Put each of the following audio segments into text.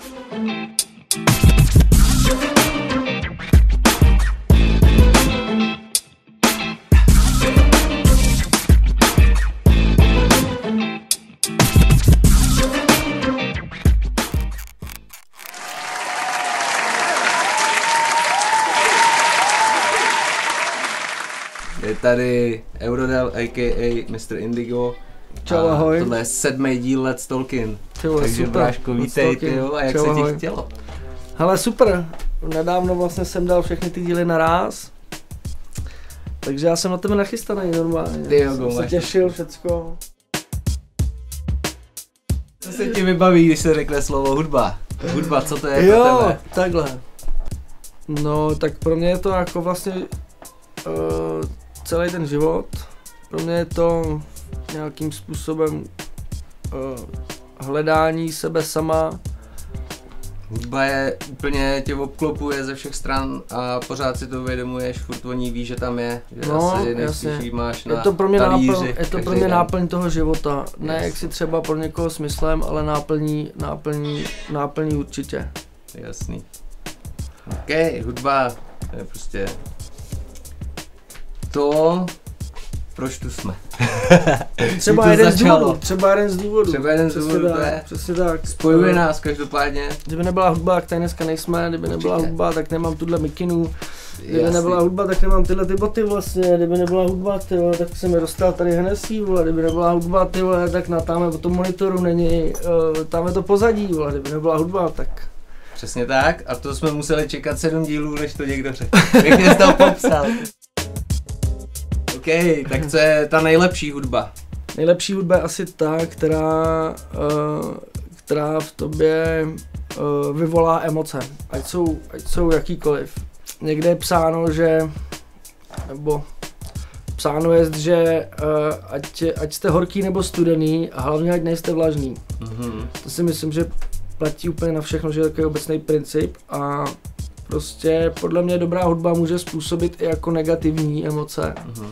Je tady Eurodel, a.k.a. Mr. Indigo. Čau, ahoj. Tohle je sedmý díl Let's Talking. Ty vole, Takže super. Bráško, vítej, ty jo, a jak Čau, se ti chtělo? Hele, super. Nedávno vlastně jsem dal všechny ty díly naraz. Takže já jsem na tebe nachystaný normálně. Ty jo, jsem se máš. těšil všecko. Co se ti vybaví, když se řekne slovo hudba? Hudba, co to je pro jo, tebe? takhle. No, tak pro mě je to jako vlastně uh, celý ten život. Pro mě je to nějakým způsobem uh, hledání sebe sama. Hudba je úplně tě obklopuje ze všech stran a pořád si to uvědomuješ, furt o ní víš, že tam je, že No, asi nejspíš máš na Je to pro mě, talíři náplň, je to pro mě den. náplň toho života. Ne Jasně. jak si třeba pro někoho smyslem, ale náplní, náplní, náplní určitě. Jasný. OK, hudba je prostě to, proč tu jsme. Třeba to jeden z důvodů, třeba jeden z důvodů. Třeba jeden z Přesně důvodů, to je. Přesně tak. Spojuje Eh, nás každopádně. Kdyby nebyla hudba, tak tady dneska nejsme, kdyby nebyla Určitě. hudba, tak nemám tuhle mikinu, kdyby Jasný. nebyla hudba, tak nemám tyhle ty boty vlastně, kdyby nebyla hudba, ty vole, tak jsem je dostal tady Hennessy, vole, kdyby nebyla hudba, ty vole, tak na tamhle po tom monitoru není, uh, tam je to pozadí, vole, kdyby nebyla hudba, tak Přesně tak a to jsme museli čekat sedm dílů, než to někdo řekl. Pěkně jsi to popsal. Tak co je ta nejlepší hudba? Nejlepší hudba je asi ta, která, uh, která v tobě uh, vyvolá emoce, ať jsou, ať jsou jakýkoliv. Někde je psáno, že, nebo psáno je, že uh, ať, ať jste horký nebo studený a hlavně ať nejste vlažný. Mhm. To si myslím, že platí úplně na všechno, že je takový obecný princip a prostě podle mě dobrá hudba může způsobit i jako negativní emoce Mhm.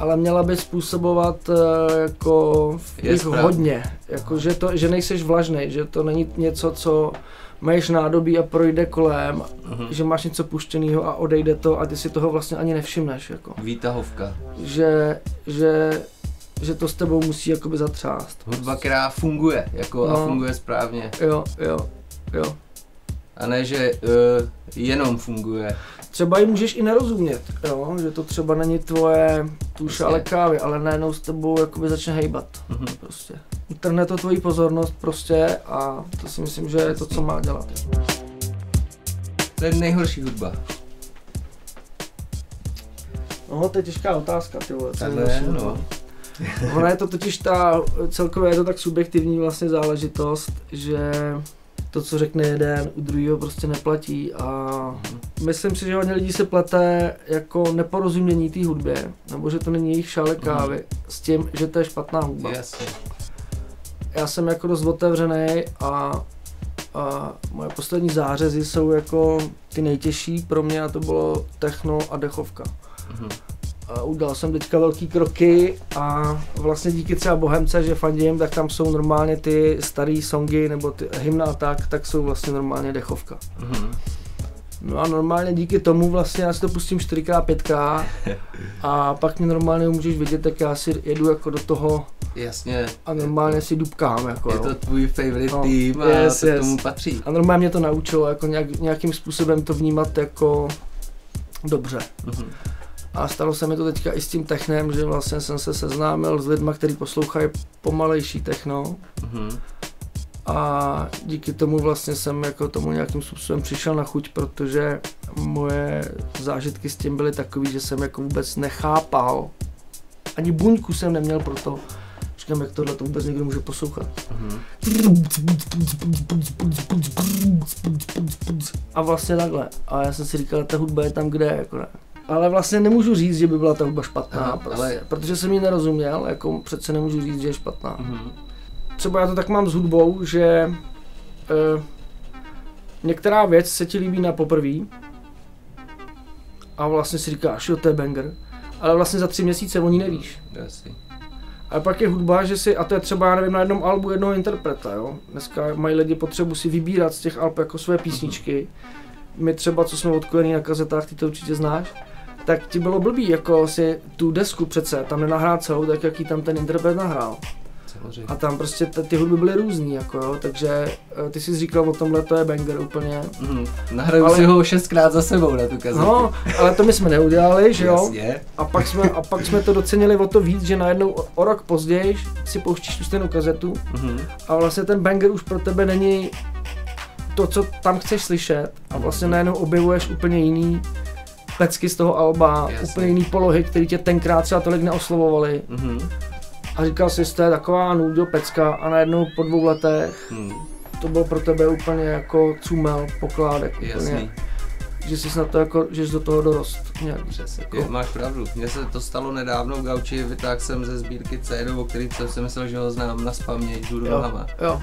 Ale měla by způsobovat eh, jako jich hodně, jako že, to, že nejseš vlažnej, že to není něco, co máš nádobí a projde kolem, Mhm. že máš něco puštěného a odejde to a ty si toho vlastně ani nevšimneš, jako. Výtahovka. Že, že, že to s tebou musí jakoby zatřást. Hudba, která funguje, jako a No. funguje správně. Jo, jo, jo. A ne, že uh, jenom funguje. Třeba ji můžeš i nerozumět, jo? že to třeba není tvoje tuša, Jasně. ale kávy, ale najednou s tebou jakoby začne hejbat. Mhm. prostě. Utrhne to tvoji pozornost prostě a to si myslím, že je to, co má dělat. To je nejhorší hudba. No, to je těžká otázka, ty vole. co je další, no. Ona je to totiž ta, celkově je to tak subjektivní vlastně záležitost, že to, co řekne jeden, u druhého prostě neplatí a myslím si, že hodně lidí se plete jako neporozumění té hudbě, nebo že to není jejich šále kávy, s tím, že to je špatná hudba. Jasně. já jsem jako dost otevřený a, a moje poslední zářezy jsou jako ty nejtěžší pro mě a to bylo techno a dechovka. Mhm. A udělal jsem teďka velký kroky a vlastně díky třeba Bohemce, že fandím, tak tam jsou normálně ty staré songy nebo ty hymna a tak, tak jsou vlastně normálně dechovka. Mhm. No a normálně díky tomu vlastně já si to pustím 4x, 5x a pak mě normálně můžeš vidět, tak já si jedu jako do toho Jasně. a normálně si dubkám jako Je to tvůj favorite No, tým a yes, to yes. tomu patří. A normálně mě to naučilo jako nějak, nějakým způsobem to vnímat jako dobře. Mhm. A stalo se mi to teďka i s tím technem, že vlastně jsem se seznámil s lidmi, kteří poslouchají pomalejší techno Mhm. A díky tomu vlastně jsem jako tomu nějakým způsobem přišel na chuť, protože moje zážitky s tím byly takový, že jsem jako vůbec nechápal, ani buňku jsem neměl pro to, říkám, jak tohle to vůbec někdo může poslouchat. Mhm. A vlastně takhle. A já jsem si říkal, ta hudba je tam, kde je, jako ne. Ale vlastně nemůžu říct, že by byla ta hudba špatná, Aha, prostě, ale- protože jsem ji nerozuměl, jako přece nemůžu říct, že je špatná. Mhm. Třeba já to tak mám s hudbou, že uh, některá věc se ti líbí na poprví a vlastně si říkáš, jo, to je banger, ale vlastně za tři měsíce o ní nevíš. Jasně. A pak je hudba, že si, a to je třeba, já nevím, na jednom albu jednoho interpreta, jo. Dneska mají lidi potřebu si vybírat z těch alb jako své písničky. My třeba, co jsme odkojení na kazetách, ty to určitě znáš, tak ti bylo blbý, jako si tu desku přece tam nenahrál celou, tak jak ji tam ten interpret nahrál. Samozřejmě. A tam prostě t- ty hudby byly různý, jako jo, takže eh, ty jsi říkal o tomhle, to je banger úplně. Mm, nahraju Ale- si ho šestkrát za sebou na tu kazetu. No, ale to my jsme neudělali, že jo? Jasně. A pak, jsme, a pak jsme to docenili o to víc, že najednou o, o rok později si pouštíš tu stejnou kazetu Mhm. a vlastně ten banger už pro tebe není to, co tam chceš slyšet a vlastně najednou objevuješ úplně jiný pecky z toho alba, Jasně. úplně jiný polohy, které tě tenkrát třeba tolik neoslovovaly Mhm. A říkal jsi, to je taková nudil pecka a najednou po dvou letech Hmm. to bylo pro tebe úplně jako cumel, pokládek, úplně, Jasný. že jsi na to jako, že jsi do toho dorost nějak. Přesně, Jako- máš pravdu. Mně se to stalo nedávno v Gauči, vytáhl jsem ze sbírky CD, o který jsem si myslel, že ho znám na spaměť, hůru Jo, jo,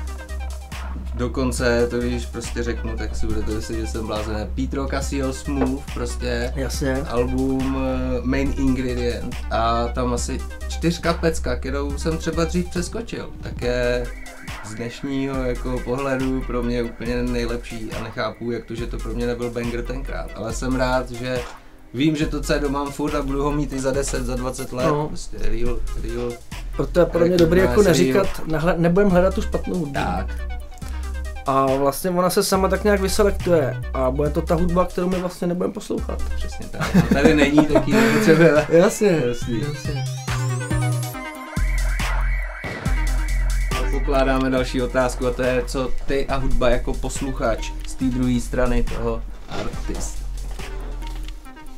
Dokonce, to když prostě řeknu, tak si budete myslet, že jsem blázen. Petro Casio Smooth, prostě jasně. album eh, Main Ingredient a tam asi čtyřka pecka, kterou jsem třeba dřív přeskočil, tak je z dnešního jako pohledu pro mě úplně nejlepší a nechápu, jak to, že to pro mě nebyl banger tenkrát, ale jsem rád, že vím, že to CD mám furt a budu ho mít i za 10, za 20 let, No. prostě real, real, Proto je pro mě dobrý jako neříkat, nehle, nebudem hledat tu špatnou hudbu. tak, A vlastně ona se sama tak nějak vyselektuje a bude to ta hudba, kterou my vlastně nebudeme poslouchat. přesně tak. A tady není, tak ji nepotřebujeme. Jasně, Jasný. jasně. Pokládáme další otázku a to je, co ty a hudba jako posluchač z té druhé strany toho artist.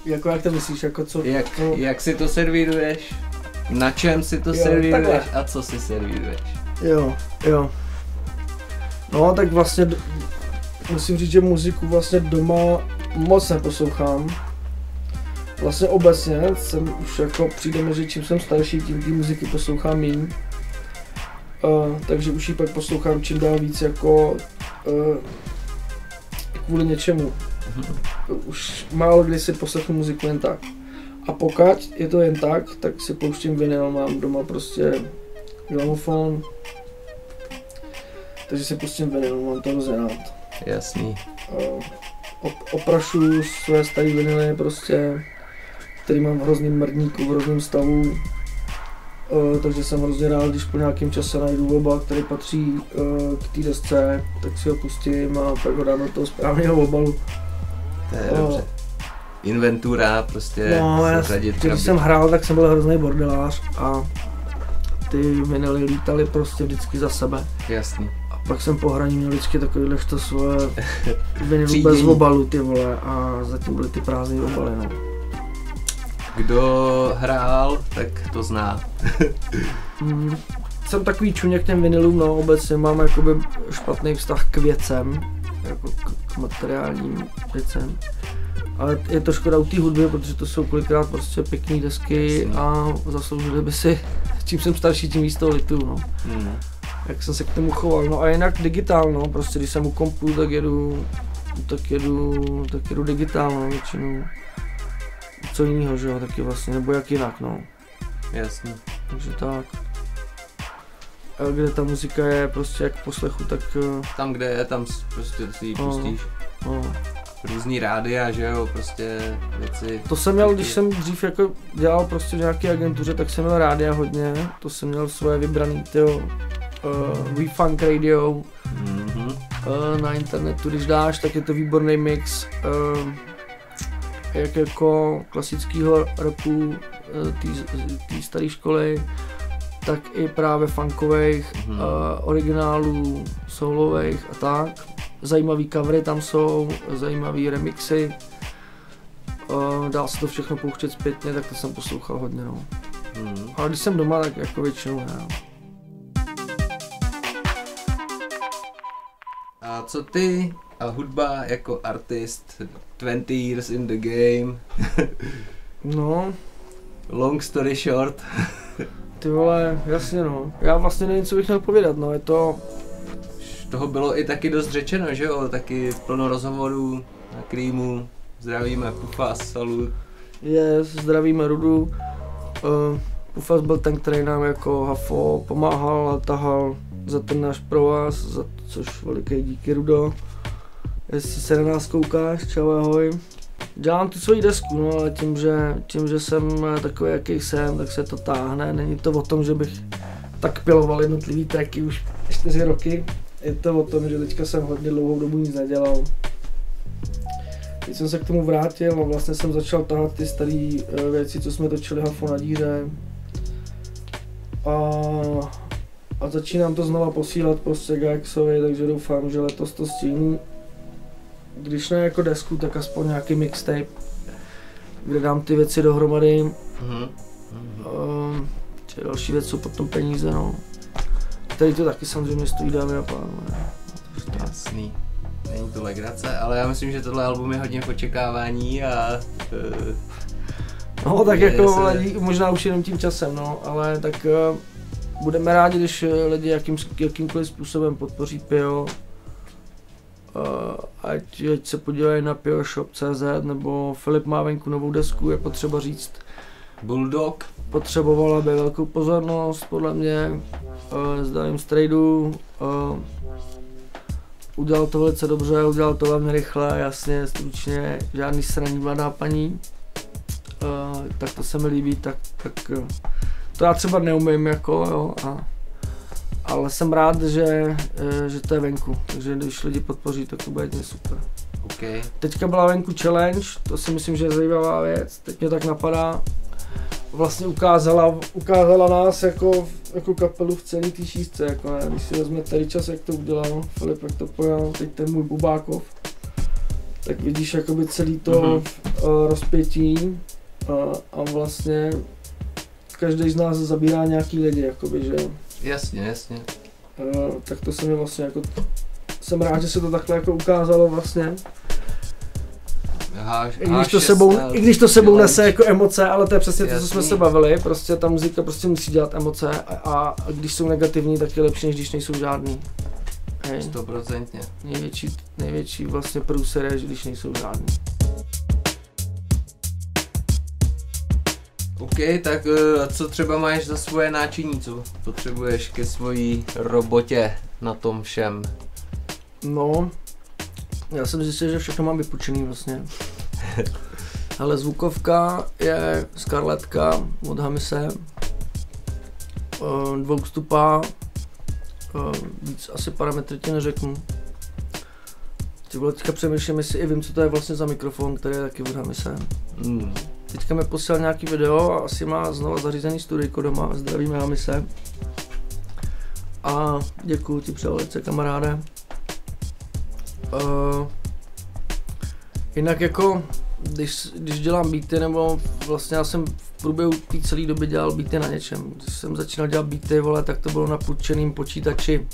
Jako jak to myslíš, jako co? Jak, no, jak si to servíruješ? Na čem si to Jo, servíruješ takhle. a co si servíruješ? Jo, jo. No tak vlastně musím říct, že muziku vlastně doma moc neposlouchám. Vlastně obecně jsem už jako přijde mi, že čím jsem starší, tím ty muziky poslouchám méně. Uh, takže už ji pak poslouchám čím dál víc jako uh, kvůli něčemu. Už málo kdy si poslechnu muziku jen tak. A pokud je to jen tak, tak si pouštím vinyl, mám doma prostě gramofon, takže si pustím vinyl, mám to hrozně rád. Jasný. Uh, op- oprašuju své staré vinily prostě, který mám v hrozném mrdníku, v hrozném stavu. Uh, takže jsem hrozně rád, když po nějakém čase najdu oba, který patří uh, k té desce, tak si ho pustím a pak ho dám do toho správného obalu. To je Jo. dobře. Inventura, prostě No, zařadit když jsem hrál, tak jsem byl hrozný bordelář a ty vinily lítaly prostě vždycky za sebe. Jasný. Pak jsem po hraní měl vždycky takovýhle to svoje Třídění. bez obalu ty vole a zatím byly ty prázdné obaly no. Kdo hrál, tak to zná. Mm, jsem takový čuněk těm vinilům, no obecně mám jakoby špatný vztah k věcem, jako k, k materiálním věcem. Ale je to škoda u té hudby, protože to jsou kolikrát prostě pěkné desky Jasně. a zasloužili by si, čím jsem starší, tím víc toho litu, no. Hmm. Jak jsem se k tomu choval. No a jinak digitál, no, prostě když jsem u kompu, tak jedu, tak jedu, tak jedu digitál, no, většinou. Co jiného, že jo, taky vlastně, nebo jak jinak, no. Jasný. Takže tak. A kde ta muzika je prostě jak poslechu, tak eh, Tam, kde je, tam prostě si ji No. pustíš. no. Různý rádia, že jo, prostě věci. To jsem měl, když jsem dřív jako dělal prostě v nějaké agentuře, tak jsem měl rádia hodně, to jsem měl svoje vybraný, tyjo, uh, WeFunk Radio, Mhm. Eh, na internetu, když dáš, tak je to výborný mix uh, jak jako klasického rapu uh, té staré školy, tak i právě funkových, Mhm. uh, originálů, soulových a tak. Zajímavý covery tam jsou, zajímavý remixy. Uh, dá se to všechno pouštět zpětně, tak to jsem poslouchal hodně. No. Mhm. Ale když jsem doma, tak jako většinou ne. No. A co ty a hudba jako artist, 20 years in the game, no, long story short, ty vole, jasně no. Já vlastně nevím, co bych měl povědat, no, je to, toho bylo i taky dost řečeno, že jo, taky plno rozhovorů na Krýmu, zdravíme, pufa, salut. je, zdravíme Rudu. Uh, Pufas byl ten, který nám jako Hafo pomáhal a tahal za ten náš provaz, za což veliký díky Rudo. Jestli se na nás koukáš, čau ahoj. Dělám tu svoji desku, no ale tím že, tím, že jsem takový, jaký jsem, tak se to táhne. Není to o tom, že bych tak piloval jednotlivý tracky už čtyři roky. Je to o tom, že teďka jsem hodně dlouhou dobu nic nedělal. Teď jsem se k tomu vrátil a vlastně jsem začal tahat ty staré eh, věci, co jsme točili Hafo na díře. A, a začínám to znova posílat prostě Gaxovi, takže doufám, že letos to stihnu. Když ne jako desku, tak aspoň nějaký mixtape, kde dám ty věci dohromady. Mhm. Uh, další věc jsou potom peníze, no. Tady to taky samozřejmě stojí, dámy a pánové. Jasný. Není to legrace, ale já myslím, že tohle album je hodně v očekávání a... Uh, No tak jako se- možná už jenom tím časem, no, ale tak uh, budeme rádi, když eh, lidi jakým, jakýmkoliv způsobem podpoří Pio. Uh, ať, ať se podívají na pioshop.cz nebo Filip má venku novou desku, je potřeba říct. Bulldog. Potřebovala by velkou pozornost, podle mě, uh, zdravím strejdu. Uh, udělal to velice dobře, udělal to velmi rychle, jasně, stručně, žádný sraní mladá paní. Uh, tak to se mi líbí, tak, tak uh, to já třeba neumím, jako, jo, a, ale jsem rád, že, uh, že to je venku, takže když lidi podpoří, tak to bude jedině super. OK. Teďka byla venku challenge, to si myslím, že je zajímavá věc, teď mě tak napadá. Vlastně ukázala, ukázala nás jako, jako kapelu v celé té šířce, jako ne, když si vezme tady čas, jak to udělal, Filip, jak to pojal, teď ten můj Bubákov, tak vidíš jakoby celý to Mhm. uh, rozpětí a, a vlastně každý z nás zabírá nějaký lidi, jakoby, že Jasně, jasně. uh, tak to se mi vlastně jako, jsem rád, že se to takhle jako ukázalo vlastně. H, I když, to sebou, I když to sebou nese jako emoce, ale to je přesně to, co jsme Jasný. se bavili, prostě ta muzika prostě musí dělat emoce a, a když jsou negativní, tak je lepší, než když nejsou žádný. Stoprocentně. Největší, největší vlastně průser je, že když nejsou žádný. OK, tak eh, co třeba máš za svoje náčiní, co potřebuješ ke svojí robotě na tom všem? No, já jsem zjistil, že všechno mám vypučený vlastně. Ale zvukovka je Scarlettka od Hamise. Eh, Dvoustupá. Eh, Víc asi parametry ti neřeknu. Ty vole, teďka přemýšlím, jestli i vím, co to je vlastně za mikrofon, který je taky od Hamise. Hmm. Teďka mi posílal nějaký video a asi má znova zařízený studijko doma. Zdravíme Hamise. A děkuji ti převelice, kamaráde. Uh, jinak jako, když, když dělám beaty, nebo vlastně já jsem v průběhu té celé doby dělal beaty na něčem. Když jsem začínal dělat beaty, vole, tak to bylo na půjčeným počítači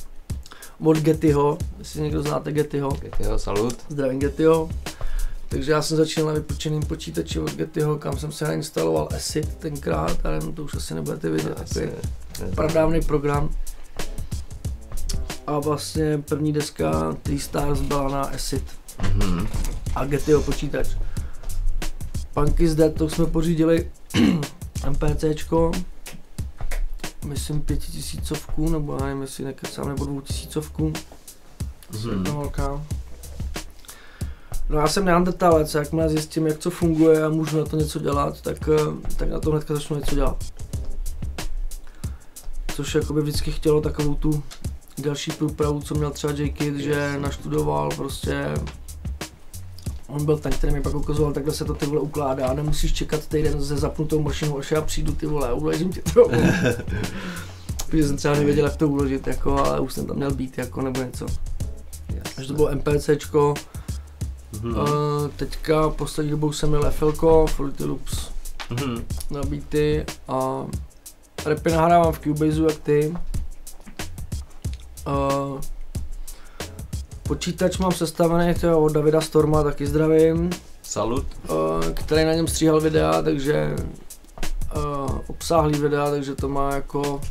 od Gettyho, jestli někdo znáte Gettyho. Jo, salut. Zdravím Gettyho. Takže já jsem začínal na vypočeným počítači od Gettyho, kam jsem se nainstaloval Acid tenkrát, ale to už asi nebudete vědět, takový pradávný program. A vlastně první deska Three Stars byla na Acid Mhm. a Gettyho počítač. Punky is Dead, to jsme pořídili MPCčko, myslím pětitisícovku, nebo já nevím, jestli nekecám, nebo dvoutisícovku. Mhm. Jedna velká. No já jsem neandertalec, jakmile zjistím, jak co funguje a můžu na to něco dělat, tak, eh, tak na to hnedka začnu něco dělat. Což jakoby vždycky chtělo takovou tu další průpravu, co měl třeba J. Kid, že naštudoval prostě On byl ten, který mi pak ukazoval, takhle se to ty vole ukládá, nemusíš čekat týden se zapnutou mašinou, až já přijdu ty vole, a uložím ti to. Protože jsem třeba nevěděl, jak to uložit, jako, ale už jsem tam měl být, jako, nebo něco. Až to bylo MPCčko, Mhm. uh, teďka poslední dobou jsem měl FLko, Fruity Loops Mhm. na beaty a rapy nahrávám v Cubaseu jak ty. Uh, počítač mám sestavený tyjo, od Davida Storma, taky zdravím, Salut. uh, který na něm stříhal videa, takže uh, obsáhlý videa, takže to má jako uh,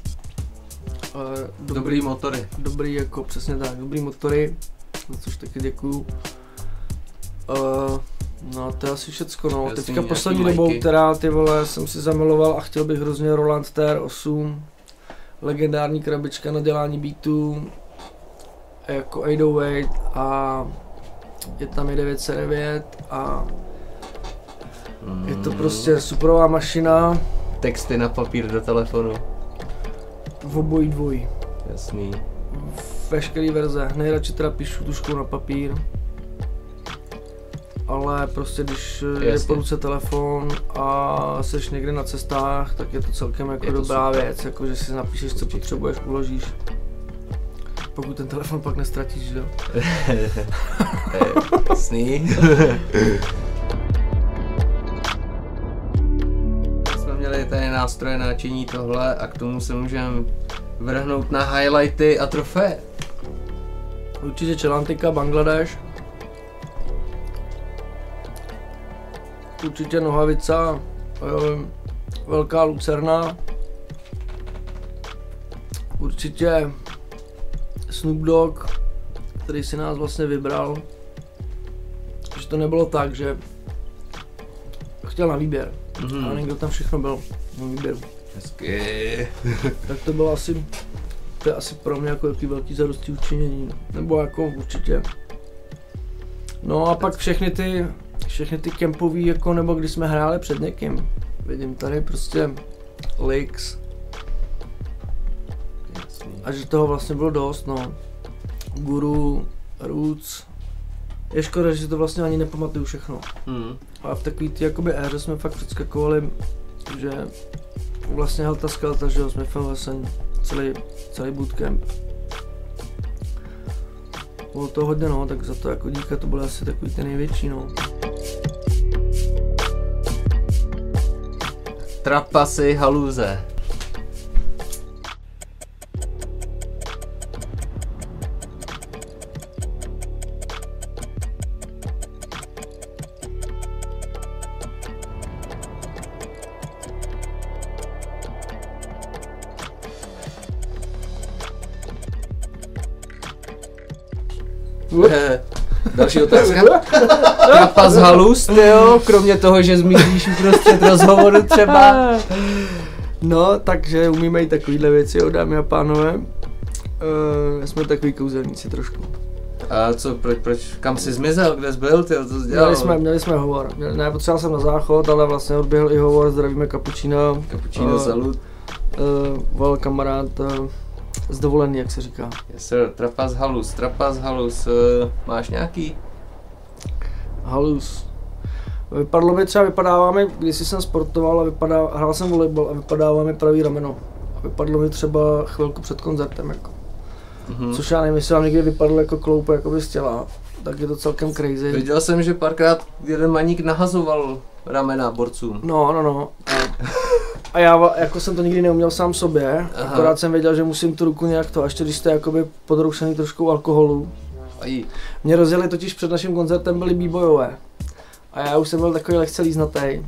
dobrý, Dobrý motory. dobrý jako přesně tak, dobrý motory, za což taky děkuju. Uh, No to je asi všecko, no. Jasný, Teďka poslední dobou, která ty vole, jsem si zamiloval a chtěl bych hrozně Roland TR8, legendární krabička na dělání beatů, jako 808 a je tam i 909 a je to Mm. prostě superová mašina, Texty na papír do telefonu. v obojí dvojí. Jasný. Veškerý verze, nejradši teda píšu tuškou na papír. Ale prostě když je Jasně. po ruce telefon a seš někde na cestách, tak je to celkem jako Je to dobrá super. věc, jako že si napíšeš, co potřebuješ, uložíš. Pokud ten telefon pak nestratíš, jo. To je Jasný. Jsme měli tady nástroje na činí tohle a k tomu se můžeme vrhnout na highlighty a trofeje. Určitě Čelantika, Bangladeš. Určitě Nohavica, Velká Lucerna. Určitě Snoop Dogg, který si nás vlastně vybral. Že to nebylo tak, že chtěl na výběr, Mhm. ale někdo tam všechno byl na výběru. Hezky. Tak to bylo asi, to je asi pro mě jako jaký velký zadosti učinění, nebo jako určitě. No a pak všechny ty, všechny ty kempový, jako nebo když jsme hráli před někým. Vidím tady prostě Lix Jasný. a že toho vlastně bylo dost, no. Guru, Roots. Je škoda, že to vlastně ani nepamatuju všechno. Mhm. A v takový ty jakoby éře jsme fakt předskakovali, že vlastně Helta Skelta, že jo, jsme Felvesen, celý, celý bootcamp. Bylo to hodně no, tak za to jako díka to byly asi takový ty největší no. Trapasy haluze. Další otázka. Trapas halus, jo, kromě toho, že zmizíš uprostřed rozhovoru třeba. No, takže umíme i takovýhle věci, jo, dámy a pánové. Uh, jsme takový kouzelníci trošku. A co, proč, proč, kam jsi zmizel, kde jsi byl, ty, co jsi dělal? Měli jsme, měli jsme hovor. Měli- Ne, potřeboval jsem na záchod, ale vlastně odběhl i hovor, zdravíme Kapučína. Cappuccino Eh, salut. uh, volal kamarád uh, z dovolený, jak se říká. Yes sir, trapas halus, trapas halus, uh, máš nějaký? Halus. Vypadlo mi třeba, vypadáváme, když jsem sportoval a vypadá, hrál jsem volejbal a vypadává mi pravý rameno. A vypadlo mi třeba chvilku před koncertem, jako. Mhm. Což já nevím, jestli vám někdy vypadlo jako kloup jako z těla, tak je to celkem crazy. Viděl jsem, že párkrát jeden maník nahazoval ramena borcům. No, no, no. A, a já jako jsem to nikdy neuměl sám sobě, Aha. Akorát jsem věděl, že musím tu ruku nějak to, a ještě když jste jakoby podroušený trošku alkoholu. Aj, Mě rozjeli totiž před naším koncertem byli b-boyové. A já už jsem byl takový lehce líznatý.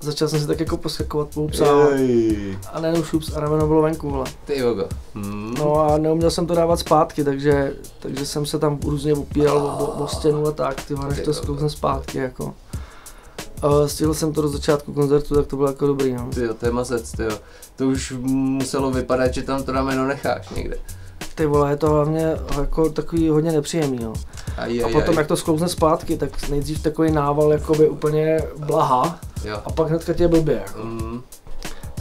Začal jsem si tak jako poskakovat, poupsávat. Jej. A najednou šups a rameno bylo venku, vole. Ty jogo. Hmm. No a neuměl jsem to dávat zpátky, takže, takže jsem se tam různě opíral o, o, o stěnu a tak, ty než to zkousnem zpátky, jako. Uh, stihl jsem to do začátku koncertu, tak to bylo jako dobrý, no. Ty jo, to je mazec, ty jo. To už muselo vypadat, že tam to rameno necháš někde. Ty vole, je to hlavně jako takový hodně nepříjemný, no. Aj, A aj, potom aj. jak to sklouzne zpátky, tak nejdřív takový nával jakoby úplně blaha Jo. a pak hnedka tě blbě, jako. Mm.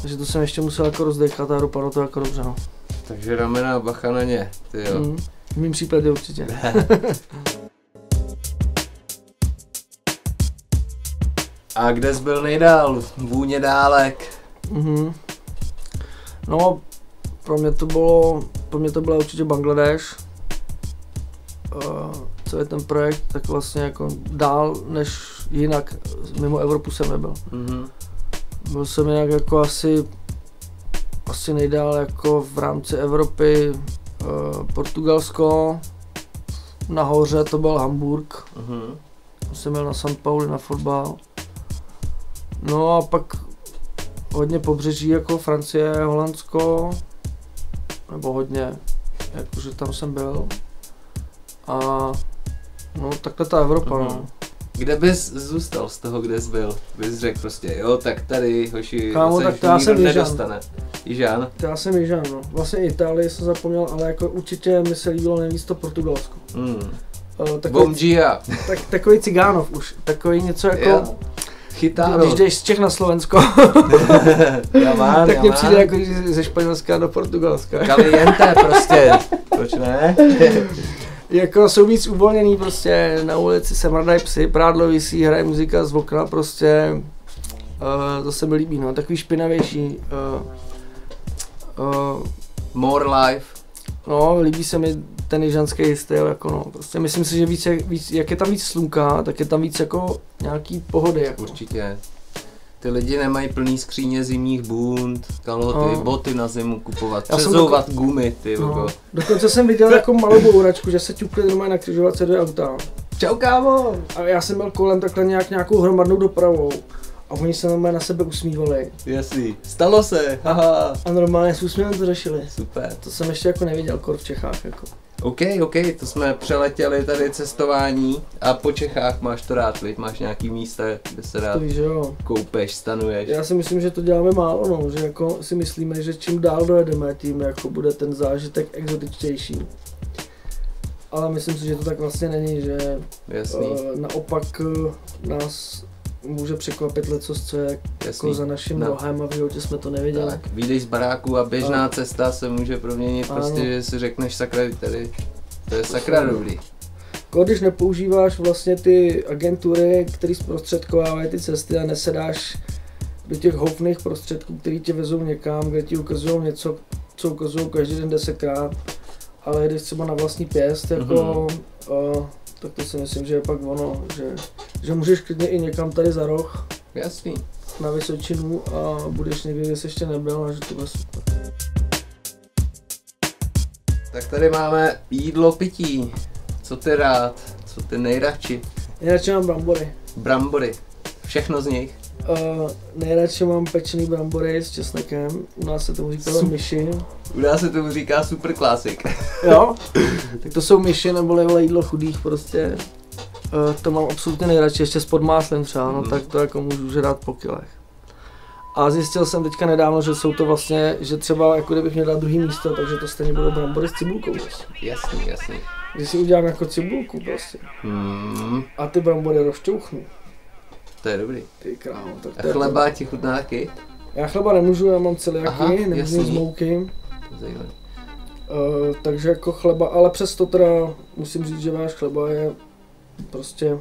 Takže to jsem ještě musel jako rozdechat a dopadlo to jako dobře, no. Takže ramena bacha na ně, ty jo. Mm. V mým případě určitě. A kde jsi byl nejdál? Vůně dálek. Mhm. No, pro mě to bylo, pro mě to byla určitě Bangladeš. Uh, co je ten projekt, tak vlastně jako dál než jinak mimo Evropu jsem nebyl. Mhm. Byl jsem nějak jako asi, asi nejdál jako v rámci Evropy uh, Portugalsko, nahoře to byl Hamburg, Mhm. jsem byl na St. Pauli na fotbal. No a pak hodně pobřeží jako Francie, Holandsko, nebo hodně, jakože tam jsem byl. A no takhle ta Evropa, Mhm. no. Kde bys zůstal z toho, kde jsi byl? Bys řekl prostě, jo, tak tady, hoši, Kámo, tak to já jsem nedostane. Jižan? To já jsem Jižan, no. Vlastně Itálii jsem zapomněl, ale jako určitě mi se líbilo nejvíc to Portugalsko. Hmm. Uh, takový, Bom dia. tak, takový cigánov už, takový něco jako, Jo. Chytáro. když jdeš z Čech na Slovensko, já mám, tak mám. přijde jako když ze Španělska do Portugalska. Caliente prostě. Proč ne? Jako jsou víc uvolněný prostě, na ulici se mrdají psy, prádlo visí, hraje muzika z okna prostě, uh, to se mi líbí, no, takový špinavější. Uh, uh, More life. no, líbí se mi ten jižanský styl, jako no, prostě myslím si, že víc, jak- víc, jak je tam víc slunka, tak je tam víc jako nějaký pohody, jako. Určitě. Ty lidi nemají plný skříně zimních bund, kalhoty, No. boty na zimu kupovat, Já jsem přezouvat gumy, ty No. no. Dokonce jsem viděl jako malou bouračku, že se ťukli normálně na křižovatce do auta. Čau kámo! A já jsem byl kolem takhle nějak nějakou hromadnou dopravou. A oni se normálně na sebe usmívali. Jasný, stalo se, haha. A normálně s úsměvem to řešili. Super. To jsem ještě jako neviděl kor v Čechách. Jako. OK, OK, to jsme přeletěli tady cestování a po Čechách máš to rád, viď? Máš nějaký místa, kde se rád že jo. koupeš, stanuješ. Já si myslím, že to děláme málo, no, že jako si myslíme, že čím dál dojedeme, tím jako bude ten zážitek exotičtější. Ale myslím si, že to tak vlastně není, že Jasný, uh, naopak uh, nás může překvapit leco, co je jako za naším No. rohem a v životě jsme to neviděli. Tak, vyjdeš z baráku a běžná cesta se může proměnit Ano. prostě, že si řekneš sakra, tady, to je sakra dobrý. Když nepoužíváš vlastně ty agentury, které zprostředkovávají ty cesty a nesedáš do těch houfných prostředků, které tě vezou někam, kde ti ukazují něco, co ukazují každý den desetkrát, ale když třeba na vlastní pěst, jako, uh, tak to si myslím, že je pak ono, že, že můžeš klidně i někam tady za roh Jasný. na Vysočinu a budeš někde, kde jsi ještě nebyl a že to bude super. Tak tady máme jídlo, pití. Co ty rád? Co ty nejradši? Nejradši mám brambory. Brambory. Všechno z nich. Uh, nejradši mám pečený brambory s česnekem, u nás se tomu Super. myši. U nás se tomu říká super klasik. Jo, tak to jsou myši nebo jídlo chudých prostě. Uh, to mám absolutně nejradši, ještě s podmáslem třeba, no Mhm. tak to jako můžu žrát po kilech. A zjistil jsem teďka nedávno, že jsou to vlastně, že třeba jako kdybych měl dát druhý místo, takže to stejně budou brambory s cibulkou. Prostě. Jasný, jasný. Když si udělám jako cibulku prostě Hmm, a ty brambory rozčouchnu, to je dobrý. ty krávo, tak A to je chleba ti chutná taky? Já chleba nemůžu, já mám celiaky, nemůžu jasný. z mouky. To je zajímavé. Uh, takže jako chleba, ale přesto teda musím říct, že váš chleba je prostě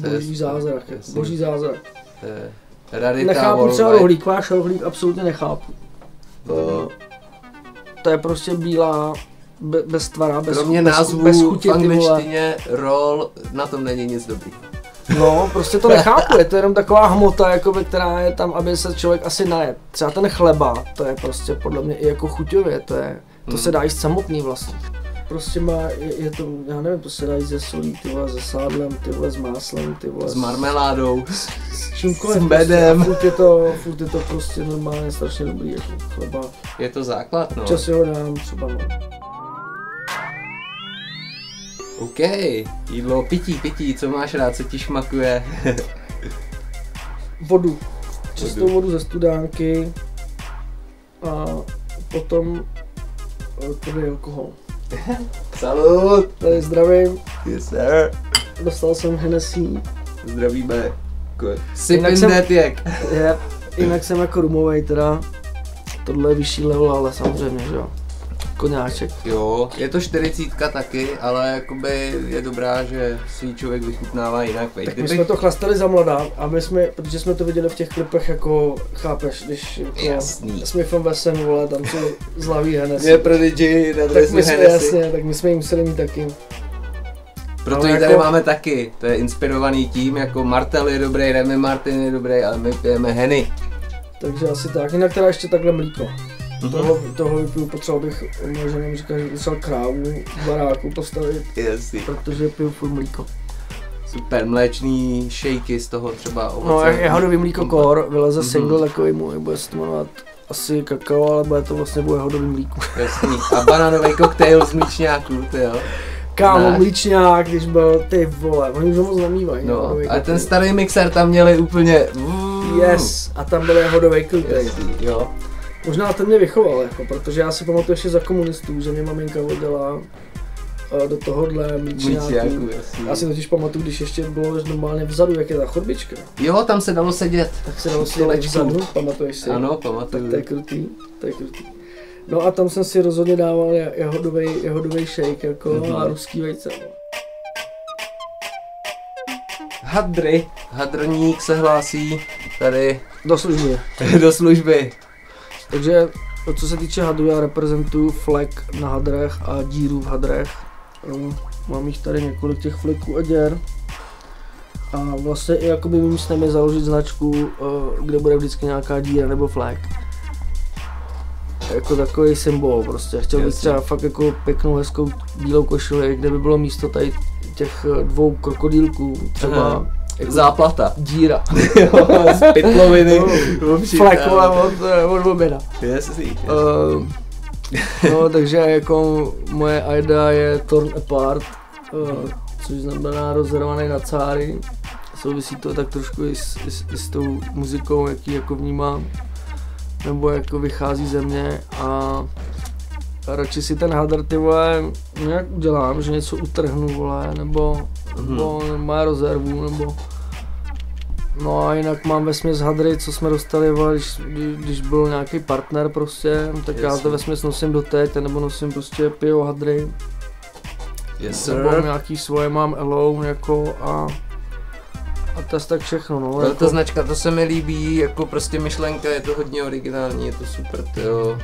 To je boží super, zázrak, jasný. boží zázrak. To je rarita Nechápu třeba rohlík, váš rohlík absolutně nechápu. Uh, to je prostě bílá, be, bez tvara, bez, Kromě bez, názvu bez v ty vole. angličtině roll, na tom není nic dobrý. No, prostě to nechápu, je to jenom taková hmota, jakoby, která je tam, aby se člověk asi najet. Třeba ten chleba, to je prostě podle mě i jako chuťově, to je, to Hmm. se dá jíst samotný vlastně. Prostě má, je, je to, já nevím, to se dá jíst ze solí, ty vole, se sádlem, ty vole, s máslem, ty vole, S marmeládou. s čímkoliv. s prostě. medem. A furt je to, furt je to prostě normálně strašně dobrý, jako chleba. Je to základ, no. Čas ho dám třeba, no. OK, jídlo, pití, pití, co máš rád, co ti šmakuje? Vodu. Čistou vodu ze studánky a potom eh, tady alkohol. Salut! Tady zdravím, Yes sir. dostal jsem Hennessy, Zdravíme. Jinak Sipping jsem- jak. je, jinak jsem jako rumovej teda, tohle je vyšší level, ale samozřejmě, že jo, koňáček. Jo, je to čtyřicítka taky, ale jakoby je dobrá, že si člověk vychutnává jinak. Veď. Tak my jsme to chlastali za mladá a my jsme, protože jsme to viděli v těch klipech jako, chápeš, když jako Jasný. Smith Wesson, vole, tam jsou zlavý Hennessy. Je Prodigy, na tak my jsme, Hennessy. jasně, tak my jsme ji museli mít taky. Proto ji tady jako- máme taky. To je inspirovaný tím, jako Martel je dobrý, Remy Martin je dobrý, ale my pijeme Henny. Takže asi tak, jinak teda ještě takhle mlíko. Mhm. Toho, toho vypiju, potřeboval bych, možná mi říká, že potřeboval krávu v baráku postavit, Jasný. protože piju furt mlíko. Super, mléčný shakey z toho třeba ovoce. No, jahodový mlíko kor, vyleze Mhm. single takový můj, bude se to jmenovat asi kakao, ale bude to vlastně bude jahodový mlíko. Jasný. A bananový koktejl z mlíčňáků, ty jo. Kámo, Ne. mlíčňák, když byl, ty vole, oni už ho moc nemývají. No, hodový a ten kotlík. starý mixer tam měli úplně... Yes, a tam byl hodový klutej. Jo. Možná ten mě vychoval, jako, protože já si pamatuju ještě za komunistů, že mě maminka oddala eh, do tohohle mlíčňáku. Jasný. Já si totiž pamatuju, když ještě bylo normálně vzadu, jak je ta chodbička, Jo, tam se dalo sedět. tak se dalo sedět vzadu, pamatuješ si? Ano, Tak pamatuju. to je krutý, to je krutý. No a tam jsem si rozhodně dával jahodový, jahodový shake jako Mhm. a ruský vejce. Hadry. Hadrník se hlásí tady Do služby. do služby. Takže co se týče hadru, já reprezentuju flek na hadrech a díru v hadrech. Mám jich tady několik těch fleků a děr. A vlastně i jakoby mým snem je založit značku, uh, kde bude vždycky nějaká díra nebo flek. Jako takový symbol prostě. Chtěl bych třeba fakt jako pěknou, hezkou bílou košili, kde by bylo místo tady těch eh, dvou krokodýlků, třeba Aha. Jako Záplata. díra. Z pytloviny. Flek vole, od, eh, od oběda. Jasný. Uh, no, takže jako moje idea je Torn Apart, uh, což znamená rozhrovaný na cáry. Souvisí to tak trošku i s, i, s, i s tou muzikou, jaký jako vnímám, nebo jako vychází ze mě a radši si ten hadr ty vole nějak udělám, že něco utrhnu vole, nebo, nebo má rezervu, nebo No a jinak mám ve směs hadry, co jsme dostali, když, kdy- když byl nějaký partner prostě, tak já Jasně. to ve směs nosím do teď, nebo nosím prostě pivo hadry, Yes, nebo sir. nějaký svoje mám alone jako a a to je tak všechno, no. No, jako, ta značka, to se mi líbí, jako prostě myšlenka, je to hodně originální, je to super, jo.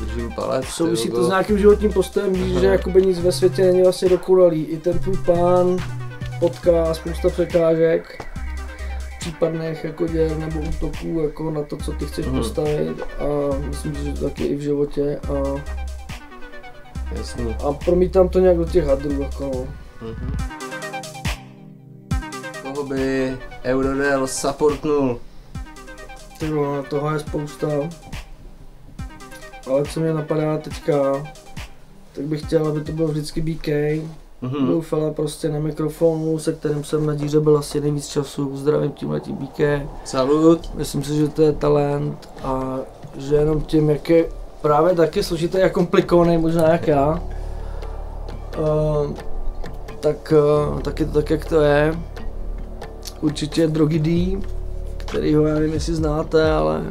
Držím palec, souvisí to s nějakým životním postojem, víš, že jakoby nic ve světě není vlastně dokonalý. I ten tvůj plán potká spousta překážek, případných jako děr nebo útoků jako na to, co ty chceš Mhm. postavit a myslím, že to taky i v životě a, Jasný. a promítám to nějak do těch hadrů jako. Mhm. Koho by Eurodel supportnul? Ty vole, toho je spousta. Ale co mě napadá teďka, tak bych chtěl, aby to byl vždycky BK. Mhm. Byl fela prostě na mikrofonu, se kterým jsem na díře byl asi nejvíc času. Zdravím tímhletím BK. Salut. Myslím si, že to je talent a že jenom tím, jak je právě taky složitý a komplikovaný, možná jak já, uh, tak, uh, tak je to tak, jak to je. Určitě Drogy D, kterýho já nevím, jestli znáte, ale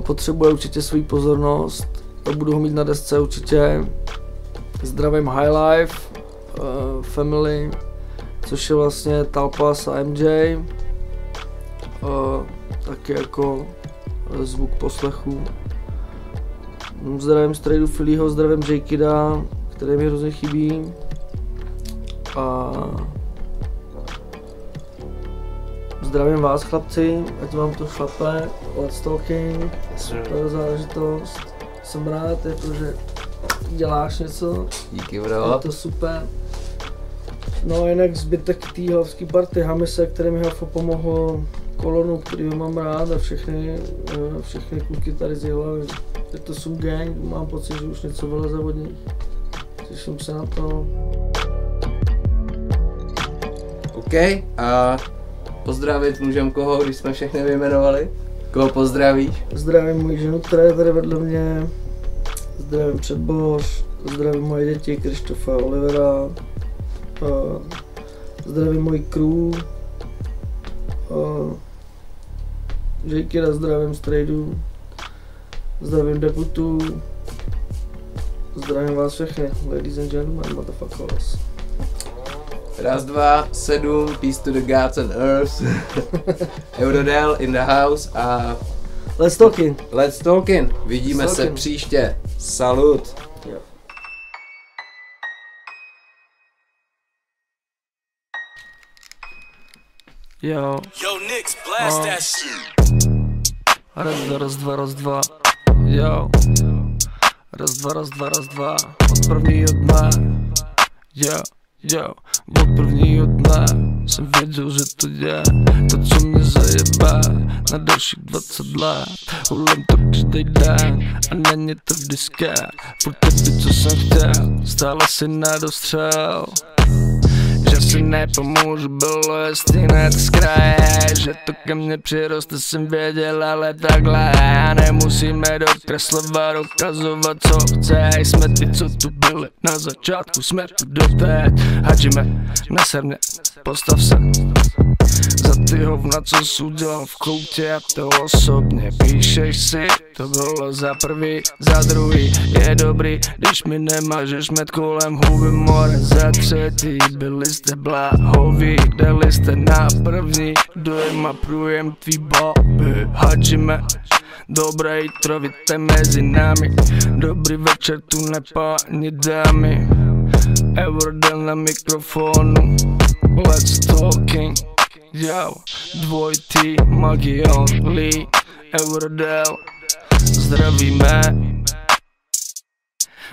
potřebuje určitě svou pozornost. Budu ho mít na desce určitě. Zdravím High Life, uh, Family, což je vlastně Talpas a MJ. Uh, taky jako eh, zvuk poslechu. Zdravím Straydu Phillyho, zdravím Jakida, který mi hrozně chybí. A zdravím vás chlapci, ať vám to šlape, let's talking, super záležitost. Jsem rád, jakože děláš něco, Díky je bro. to super. No a jinak zbytek té hlavské party Hamise, který mi Hafo pomohl, kolonu, který mám rád a všechny, eh, všechny kluky tady z hlavy. Je to sub gang, mám pocit, že už něco vyleze od nich. Těším se na to. OK, a pozdravit můžem koho, když jsme všechny vyjmenovali? Koho pozdravíš? Zdravím moji ženu, která je tady vedle mě. Zdravím předboř, zdravím moje děti, Krištofa, Olivera. Uh, zdravím moji crew. Uh, Jakera zdravím Straydu. Zdravím Deputu. Zdravím vás všechny, ladies and gentlemen, motherfuckers. Raz, dva, sedm, Peace to the gods and earth. Eurodel in the house a Let's talking. let's talkin. Vidíme Let's se talking. příště. Salut. Jo. Jo. Yo, Knicks, blast Oh. that shit. Raz, dva, raz, dva, raz, dva. Jo. Raz, dva, raz, dva, raz, dva. Od prvního dne. Jo, jo. Od prvního dne. jsem věděl, že to dělá To, co mě zajebá na dalších 20 let Hulem to každý den a není to v Furt ty, co jsem chtěl, stále si nedostřel že si nepomůžu, bylo hned z kraje Že to ke mně přiroste jsem věděl, ale takhle Nemusíme dokreslovat, ukazovat co chce. Jsme ty, co tu byli na začátku, jsme tu doteď. Hadžime, neser mě, postav se za ty hovna, co jsi udělal v koutě a to osobně Píšeš si, to bylo za prvý, za druhý Je dobrý, když mi nemažeš med kolem huby more. Za třetí, byli jste bláhoví, dali jste na první Dojem a průjem tvý baby, hadžime Dobré jitro, víte mezi námi. Dobrý večer, tu nepáni dámy. Eurodel na mikrofonu. Let's talking Yo, dvojitý, Magion, Lee, Eurodel Zdravíme.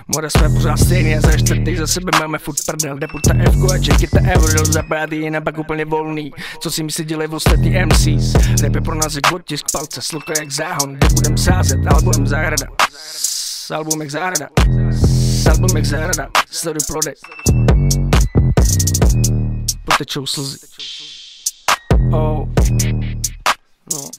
More jsme pořád stejný a za čtvrtý za sebe máme furt prdel. Jde ta F a Jake, ta za pátý, jinak pak úplně volný. Co si myslí dělají ostatní MCs Rap je pro nás jak otisk palce, sluka jak záhon. Kde budem sázet, album zahrada album jak zahrada album jak zahrada, sleduj plody. Potečou slzy oh. No.